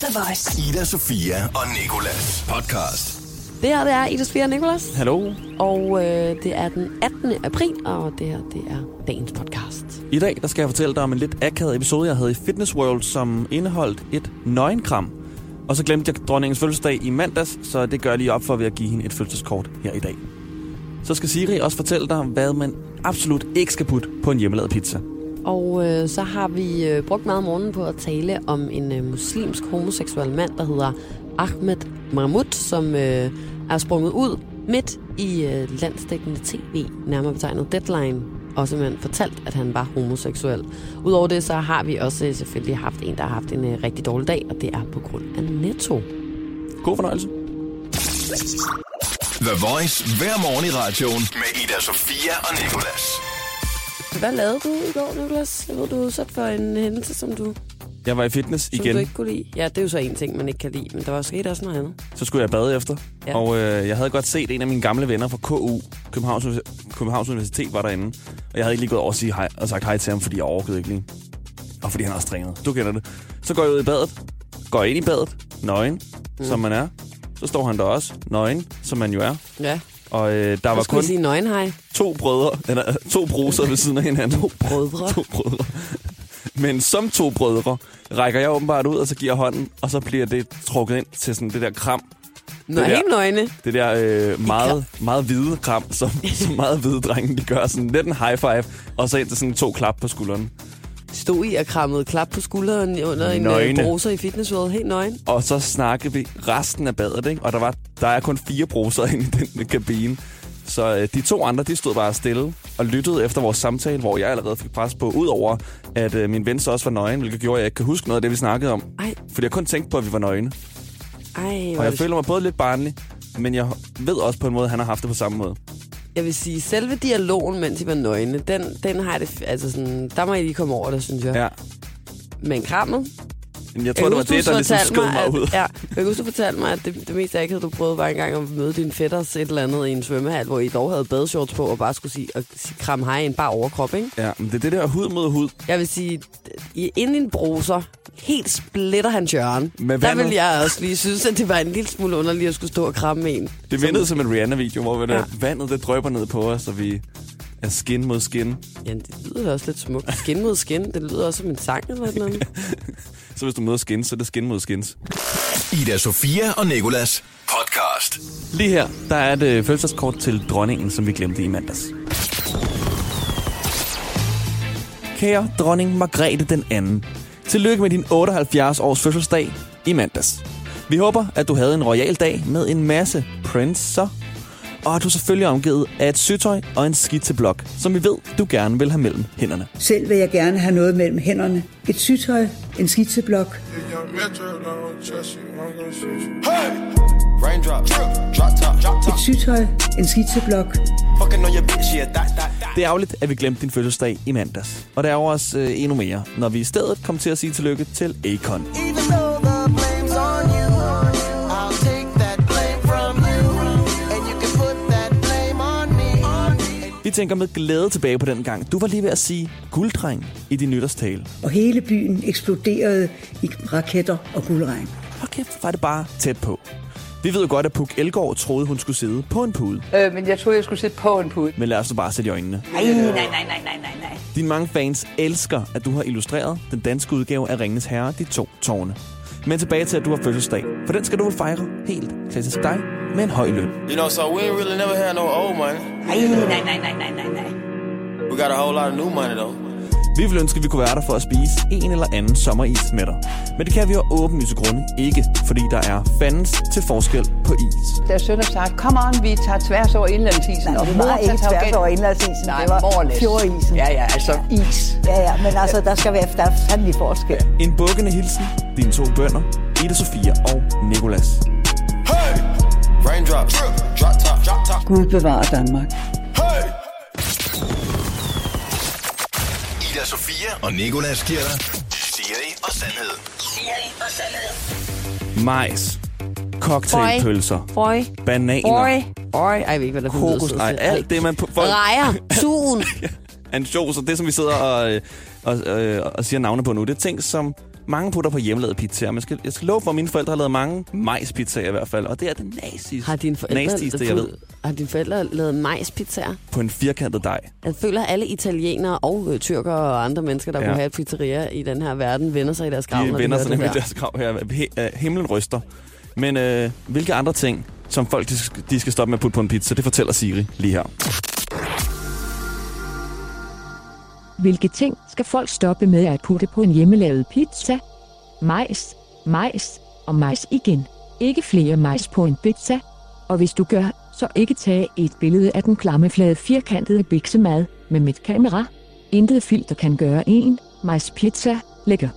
The Voice. Ida, Sofia og Nikolas podcast. Det her det er Ida Sofia og Nicolas, Hallo. og øh, det er den 18. april, og det her det er dagens podcast. I dag der skal jeg fortælle dig om en lidt akavet episode, jeg havde i Fitness World, som indeholdt et nøgenkram. Og så glemte jeg dronningens fødselsdag i mandags, så det gør jeg lige op for ved at give hende et fødselskort her i dag. Så skal Siri også fortælle dig, hvad man absolut ikke skal putte på en hjemmelavet pizza. Og øh, så har vi øh, brugt meget morgenen på at tale om en øh, muslimsk homoseksuel mand, der hedder Ahmed Mahmoud, som øh, er sprunget ud midt i øh, landsdækkende tv, nærmere betegnet Deadline, og simpelthen fortalt, at han var homoseksuel. Udover det, så har vi også øh, selvfølgelig haft en, der har haft en øh, rigtig dårlig dag, og det er på grund af Netto. God fornøjelse. The Voice hver morgen i radioen med Ida, Sofia og Nikolas. Hvad lavede du i går, Niklas? Jeg ved, du er udsat for en hændelse, som du, Jeg var i fitness som igen, du ikke kunne lide. Ja, det er jo så en ting, man ikke kan lide, men der var sket også noget andet. så skulle jeg bade efter. Ja. Og øh, jeg havde godt set en af mine gamle venner fra KU, Københavns, Københavns Universitet, var derinde. Og jeg havde ikke lige gået over og, sige hej, og sagt hej til ham, fordi jeg overgød ikke lige. Og fordi han også trænet. Du kender det. Så går jeg ud i badet. Går ind i badet. Nøgen, mm. som man er. Så står han der også. Nøgen, som man jo er. Ja, Og øh, der var kun sige nøgenhej. to brødre, eller to bruser ved siden af hinanden. To brødre. to brødre. Men som to brødre rækker jeg åbenbart ud, og så giver hånden, og så bliver det trukket ind til sådan det der kram. Nå, der- helt nøgne. Det der øh, meget, meget hvide kram, som, som meget hvide drenge, de gør. Sådan lidt en high five, og så ind til sådan to klap på skulderen. Stod i og krammede klap på skulderen under en Nøgne. øh, bruser i Fitness World. Helt nøgen. Og så snakkede vi resten af badet, ikke? Og der, var, der er kun fire bruser inde i den kabine. Så øh, de to andre, de stod bare stille og lyttede efter vores samtale, hvor jeg allerede fik pres på, udover at øh, min ven så også var nøgen, hvilket gjorde, at jeg ikke kan huske noget af det, vi snakkede om. Ej, Fordi jeg kun tænkte på, at vi var nøgne. ej. Og jeg det- føler mig både lidt barnlig, men jeg ved også på en måde, at han har haft det på samme måde. Jeg vil sige, selve dialogen, mens I var nøgne, den, den har jeg det... Altså sådan, der må I lige komme over det, synes jeg. Ja. Men krammet, Men jeg tror, det var det, der ligesom skød mig at, ud. Ja, jeg kan huske, du fortalte mig, at det, det mest akavede, du prøvede, var engang at møde din fætters et eller andet i en svømmehal, hvor I dog havde badeshorts på, og bare skulle sige, og sige kram hej en bare overkrop, ikke? Ja, men det er det der hud mod hud. Jeg vil sige, i- inden en bruser, helt splitter hans hjørne. Med Der vandet. vil jeg også lige synes, at det var en lille smule underligt at skulle stå og kramme en. Det mindede som en Rihanna-video, hvor Ja. vandet det drøber ned på os, og vi er skin mod skin. Ja, det lyder da også lidt smukt. Skin mod skin, det lyder også som en sang eller noget. Så hvis du møder skins, så er det skin mod skins. Ida, Sofia og Nikolas podcast. Lige her, der er det fødselskort til dronningen, som vi glemte i mandags. Kære dronning Margrethe den anden. Tillykke med din 78 års fødselsdag i mandags. Vi håber, at du havde en royal dag med en masse prinser, og at du selvfølgelig er omgivet af et søtøj og en skitseblok, som vi ved, du gerne vil have mellem hænderne. Selv vil jeg gerne have noget mellem hænderne. Et sygtøj, en skitseblok, et sygtøj, en skitseblok, Fucking on your bitch, yeah, that, that. Det er ærgerligt, at vi glemte din fødselsdag i mandags. Og det er også øh, endnu mere, når vi i stedet kom til at sige tillykke til Akon. Even though the blame's on you, I'll take that blame from you. And you can put that blame on me. Vi tænker med glæde tilbage på den gang. Du var lige ved at sige gulddreng i din nytårstale. og hele byen eksploderede i raketter og guldregn. Hold kæft, var det bare tæt på. Vi ved jo godt, at Puk Elgård troede, hun skulle sidde på en pude. Øh, men jeg troede, jeg skulle sidde på en pude. Men lad os nu bare sætte i øjnene. Nej, nej, nej, nej, nej, nej, nej. Dine mange fans elsker, at du har illustreret den danske udgave af Ringens Herre, De To Tårne. Men tilbage til, at du har fødselsdag. For den skal du fejre helt klassisk dig med en høj løn. You know, so we ain't really never had no old money. Nej, nej, nej, nej, nej, nej, nej. We got a whole lot of new money, though. Vi ville ønske, at vi kunne være der for at spise en eller anden sommeris med dig. Men det kan vi jo åbenlyse grunde ikke, fordi der er fandens til forskel på is. Da søn sagde, kom on, vi tager tværs over indlandsisen. Nej, og det var ikke tværs over indlandsisen. Nej, det var morlæs. fjordisen. Ja, ja, altså is. Ja, ja, men altså, der skal være der er fandelig forskel. En bukkende hilsen, dine to bønder, Ida Sofia og Nikolas. Hey! Raindrop, drop top, drop top. Gud bevarer Danmark. Ida, Sofia og Nikolas giver dig Siri og Sandhed. Majs, cocktailpølser, Røg. bananer, Røg. Røg. Ej, jeg ved ikke, hvad der kokos, ej, alt det, man... på- Folk, Rejer. Tun. ansjoser, det som vi sidder og, øh, og, øh, og siger navne på nu, det er ting, som mange putter på hjemmelavede pizzaer. Jeg skal, jeg skal love for, at mine forældre har lavet mange majspizzaer i hvert fald. Og det er det nasigste, Har dine forældre, nastigste, jeg ved. har dine forældre lavet majspizzaer? På en firkantet dej. Jeg føler, at alle italienere og øh, tyrkere og andre mennesker, der Ja. kunne have et pizzeria i den her verden, vender sig i deres grav, De vender de sig nemlig i deres grav her. He- øh, himlen ryster. Men øh, hvilke andre ting, som folk de skal stoppe med at putte på en pizza, det fortæller Siri lige her. Hvilke ting skal folk stoppe med at putte på en hjemmelavet pizza? Majs, majs og majs igen. Ikke flere majs på en pizza. Og hvis du gør, så ikke tage et billede af den klammeflade firkantede biksemad med mit kamera. Intet filter kan gøre en majs pizza lækker.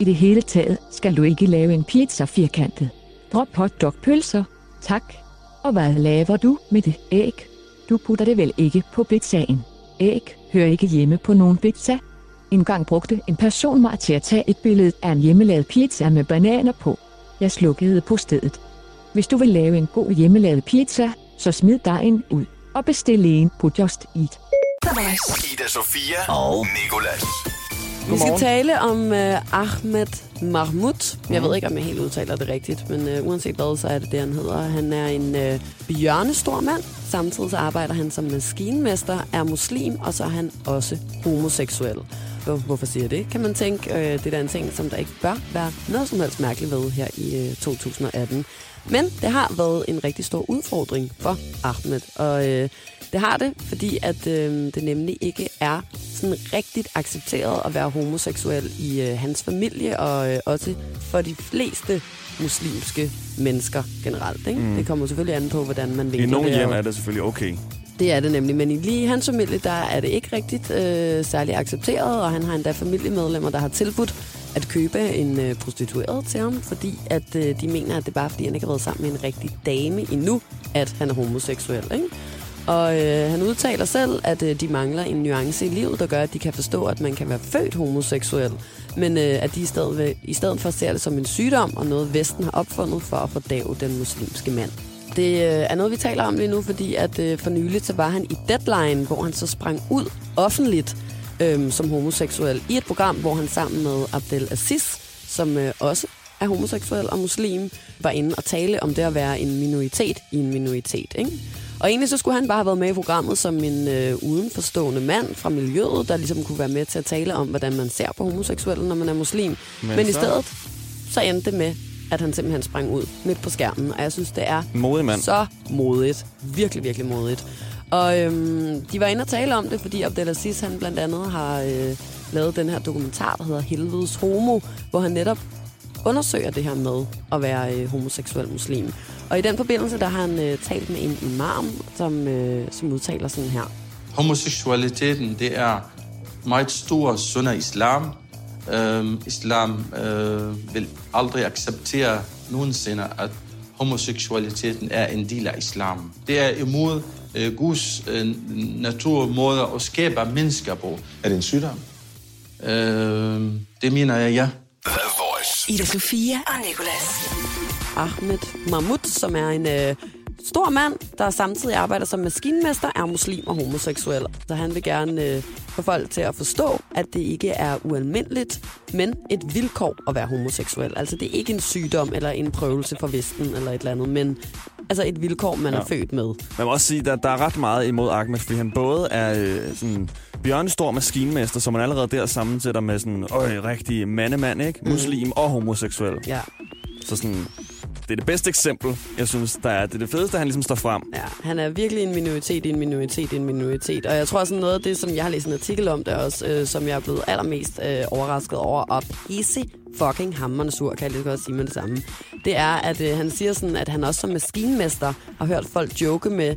I det hele taget skal du ikke lave en pizza firkantet. Drop hotdogpølser. Tak. Og hvad laver du med det æg? Du putter det vel ikke på pizzaen. Æg hører ikke hjemme på nogen pizza. En gang brugte en person mig til at tage et billede af en hjemmelavet pizza med bananer på. Jeg slukkede på stedet. Hvis du vil lave en god hjemmelavet pizza, så smid dejen ud og bestil en på Just Eat. Ida Sofia og Nikolas. Vi skal tale om uh, Ahmed Mahmoud. Jeg ved ikke, om jeg helt udtaler det rigtigt, men uh, uanset hvad, så er det det, han hedder. Han er en uh, bjørnestor mand. Samtidig så arbejder han som maskinmester, er muslim, og så er han også homoseksuel. Hvorfor siger jeg det? Kan man tænke, øh, det er da en ting, som der ikke bør være noget som helst mærkeligt ved her i øh, 2018. Men det har været en rigtig stor udfordring for Ahmed, og øh, det har det, fordi at øh, det nemlig ikke er sådan rigtigt accepteret at være homoseksuel i øh, hans familie, og øh, også for de fleste muslimske mennesker generelt. Ikke? Mm. Det kommer selvfølgelig an på, hvordan man I vinkler nogle det. hjem er det selvfølgelig okay. det er det nemlig, men i lige i hans familie, der er det ikke rigtigt øh, særlig accepteret, og han har endda familiemedlemmer, der har tilbudt at købe en øh, prostitueret til ham, fordi at øh, de mener, at det er bare fordi, han ikke har været sammen med en rigtig dame endnu, at han er homoseksuel. Ikke? Og øh, han udtaler selv, at øh, de mangler en nuance i livet, der gør, at de kan forstå, at man kan være født homoseksuel, men øh, at de i stedet, ved, i stedet for ser det som en sygdom og noget, Vesten har opfundet for at fordave den muslimske mand. Det øh, er noget, vi taler om lige nu, fordi at øh, for nyligt så var han i Deadline, hvor han så sprang ud offentligt øh, som homoseksuel i et program, hvor han sammen med Abdel Aziz, som øh, også er homoseksuel og muslim, var inde og tale om det at være en minoritet i en minoritet. Ikke? Og egentlig så skulle han bare have været med i programmet som en øh, udenforstående mand fra miljøet, der ligesom kunne være med til at tale om, hvordan man ser på homoseksuelle, når man er muslim. Men, Men i så- stedet så endte det med, at han simpelthen sprang ud midt på skærmen. Og jeg synes, det er Modig mand. så modigt. Virkelig, virkelig modigt. Og øhm, de var inde og tale om det, fordi Abdelaziz han blandt andet har øh, lavet den her dokumentar, der hedder Helvedes Homo, hvor han netop undersøger det her med at være øh, homoseksuel muslim. Og i den forbindelse, der har han øh, talt med en imam, som, øh, som udtaler sådan her. Homoseksualiteten, det er meget stor synd af islam. Øhm, islam øh, vil aldrig acceptere nogensinde, at homoseksualiteten er en del af islam. Det er imod øh, Guds øh, naturmåde at skabe mennesker på. Er det en sygdom? Øh, det mener jeg, ja. The Voice. Ida Sofia og Nicolas. Ahmed Mahmoud, som er en øh, stor mand, der samtidig arbejder som maskinmester, er muslim og homoseksuel. Så han vil gerne øh, få folk til at forstå, at det ikke er ualmindeligt, men et vilkår at være homoseksuel. Altså det er ikke en sygdom eller en prøvelse for Vesten eller et eller andet, men altså et vilkår, man ja. er født med. Man må også sige, at der, der er ret meget imod Ahmed, fordi han både er øh, sådan bjørnestor maskinmester, som man allerede der sammensætter med sådan, øj, rigtig mandemand, ikke? Muslim og homoseksuel. Ja. Så sådan, det er det bedste eksempel, jeg synes, der er. Det er det fedeste, han ligesom står frem. Ja, han er virkelig en minoritet i en minoritet i en minoritet. Og jeg tror sådan noget af det, som jeg har læst en artikel om, der også, øh, som jeg er blevet allermest øh, overrasket over, og pisse fucking hammerende sur, kan jeg lige godt sige med det samme, det er, at øh, han siger sådan, at han også som maskinmester har hørt folk joke med,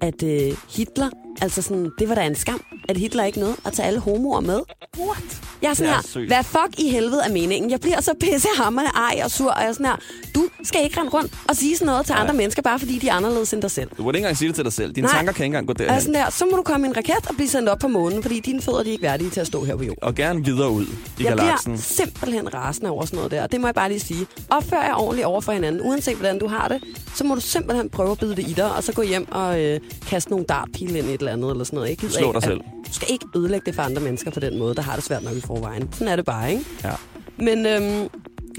at øh, Hitler, altså sådan, det var da en skam, at Hitler ikke nåede at tage alle homoer med. What? Jeg er sådan Det er her, hvad fuck i helvede er meningen? Jeg bliver så pissehammerende ej og sur, og jeg er sådan her, du skal ikke rende rundt og sige sådan noget til andre mennesker, bare fordi de er anderledes end dig selv. Du må ikke engang sige det til dig selv. Dine Nej. tanker kan ikke engang gå jeg er derhen. sådan der, så må du komme i en raket og blive sendt op på månen, fordi dine fødder de er ikke værdige til at stå her på jorden. Og gerne videre ud i Jeg galaksen. bliver simpelthen rasende over sådan noget der. Det må jeg bare lige sige. Opfør jer ordentligt over for hinanden. Uanset hvordan du har det, så må du simpelthen prøve at bide det i dig, og så gå hjem og øh, kaste nogle dartpile ind i et eller andet, eller sådan noget. Jeg gider Slå ikke, dig selv. Du skal ikke ødelægge det for andre mennesker på den måde, der har det svært nok i forvejen. Sådan er det bare, ikke? Ja. Men øhm,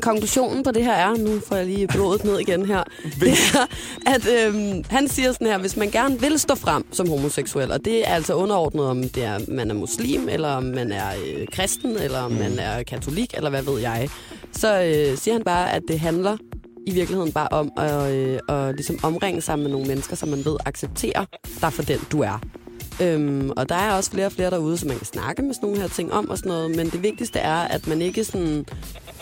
konklusionen på det her er, nu får jeg lige blodet ned igen her, det er, at øhm, han siger sådan her, hvis man gerne vil stå frem som homoseksuel, og det er altså underordnet, om det er, man er muslim, eller om man er øh, kristen, eller om man er katolik, eller hvad ved jeg, så øh, siger han bare, at det handler i virkeligheden bare om at, øh, at ligesom omringe sig med nogle mennesker, som man ved accepterer dig for den, du er. Øhm, og der er også flere og flere derude, som man kan snakke med sådan nogle her ting om og sådan noget, men det vigtigste er, at man ikke sådan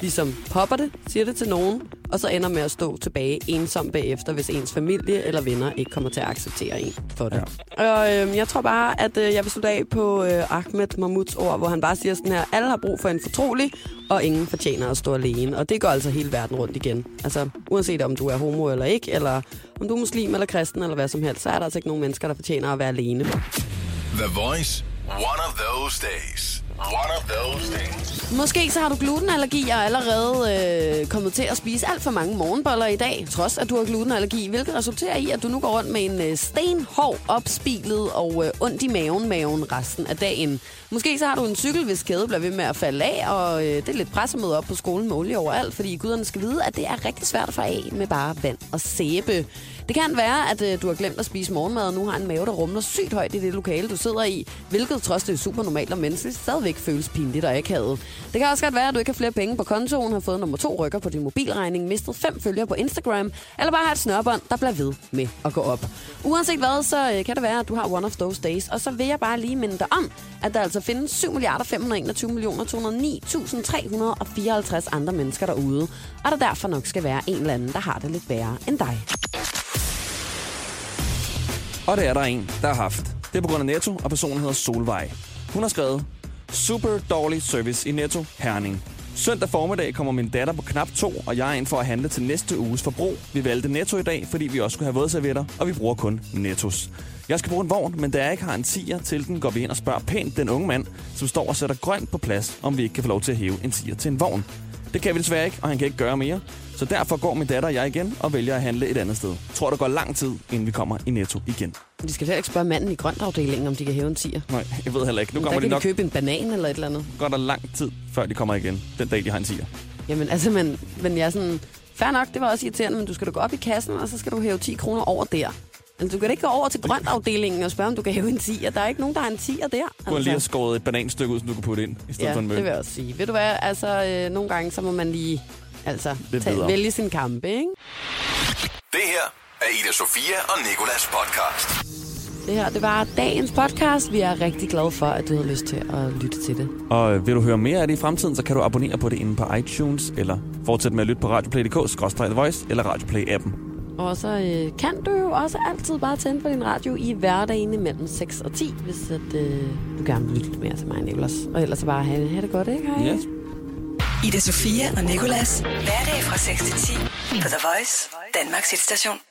ligesom popper det, siger det til nogen, og så ender med at stå tilbage ensom bagefter, hvis ens familie eller venner ikke kommer til at acceptere en for det. Ja. Og øhm, jeg tror bare, at øh, jeg vil slutte af på øh, Ahmed Mahmouds ord, hvor han bare siger sådan her, alle har brug for en fortrolig, og ingen fortjener at stå alene. Og det går altså hele verden rundt igen. Altså, uanset om du er homo eller ikke, eller om du er muslim eller kristen eller hvad som helst, så er der altså ikke nogen mennesker, der fortjener at være alene. The Voice. One of those days. One of those days. Måske så har du glutenallergi og allerede øh, kommet til at spise alt for mange morgenboller i dag, trods at du har glutenallergi, hvilket resulterer i, at du nu går rundt med en øh, stenhård, opspilet og øh, ondt i maven maven resten af dagen. Måske så har du en cykel, hvis kæde bliver ved med at falde af, og øh, det er lidt pressemøde op på skolen med olie overalt, fordi guderne skal vide, at det er rigtig svært at få af med bare vand og sæbe. Det kan være, at øh, du har glemt at spise morgenmad, og nu har en mave, der rumler sygt højt i det lokale, du sidder i, hvilket trods det er super normalt og menneskeligt, stadigvæk føles pinligt og akavet. Det kan også godt være, at du ikke har flere penge på kontoen, har fået nummer to rykker på din mobilregning, mistet fem følgere på Instagram, eller bare har et snørbånd, der bliver ved med at gå op. Uanset hvad, så øh, kan det være, at du har one of those days, og så vil jeg bare lige minde dig om, at der altså findes 7 milliarder 521 millioner 209.354 andre mennesker derude, og der derfor nok skal være en eller anden, der har det lidt værre end dig. Og det er der en, der har haft. Det er på grund af Netto, og personen hedder Solvej. Hun har skrevet, super dårlig service i Netto Herning. Søndag formiddag kommer min datter på knap to, og jeg er ind for at handle til næste uges forbrug. Vi valgte Netto i dag, fordi vi også skulle have vådservietter, og vi bruger kun Nettos. Jeg skal bruge en vogn, men da jeg ikke har en tiger til den, går vi ind og spørger pænt den unge mand, som står og sætter grønt på plads, om vi ikke kan få lov til at hæve en tiger til en vogn. Det kan vi desværre ikke, og han kan ikke gøre mere. Så derfor går min datter og jeg igen og vælger at handle et andet sted. Tror, der går lang tid, inden vi kommer i Netto igen. De skal heller ikke spørge manden i grøntafdelingen, om de kan hæve en tier. Nej, jeg ved heller ikke. Nu Der kommer kan de de nok købe en banan eller et eller andet. går der lang tid, før de kommer igen. Den dag, de har en tiger. Jamen altså, men, men jeg er sådan... Fair nok, det var også irriterende, men du skal da gå op i kassen, og så skal du hæve 10 kroner over der. Altså, du kan da ikke gå over til grøntafdelingen og spørge, om du kan hæve en tier. Der er ikke nogen, der har en tier der. Du kunne lige have skåret et bananstykke ud, som du kunne putte ind, i stedet ja, for en møl. det vil jeg også sige. Ved du hvad, altså, øh, nogle gange, så må man lige altså, tage, vælge sin kampe, ikke? Det her er Ida Sofia og Nikolas podcast. Det her, det var dagens podcast. Vi er rigtig glade for, at du har lyst til at lytte til det. Og øh, vil du høre mere af det i fremtiden, så kan du abonnere på det inde på iTunes, eller fortsætte med at lytte på radioplay.dk, Voice eller Radioplay-appen. Og så øh, kan du jo også altid bare tænde på din radio i hverdagene mellem 6 og 10, hvis at, øh, du gerne vil lytte lidt mere til mig, Nicolas. Og ellers bare have, have det godt, ikke? Hej. Yes. Ida Sofia og Nikolas. Hverdag fra 6 til 10 på The Voice, Danmarks hitstation.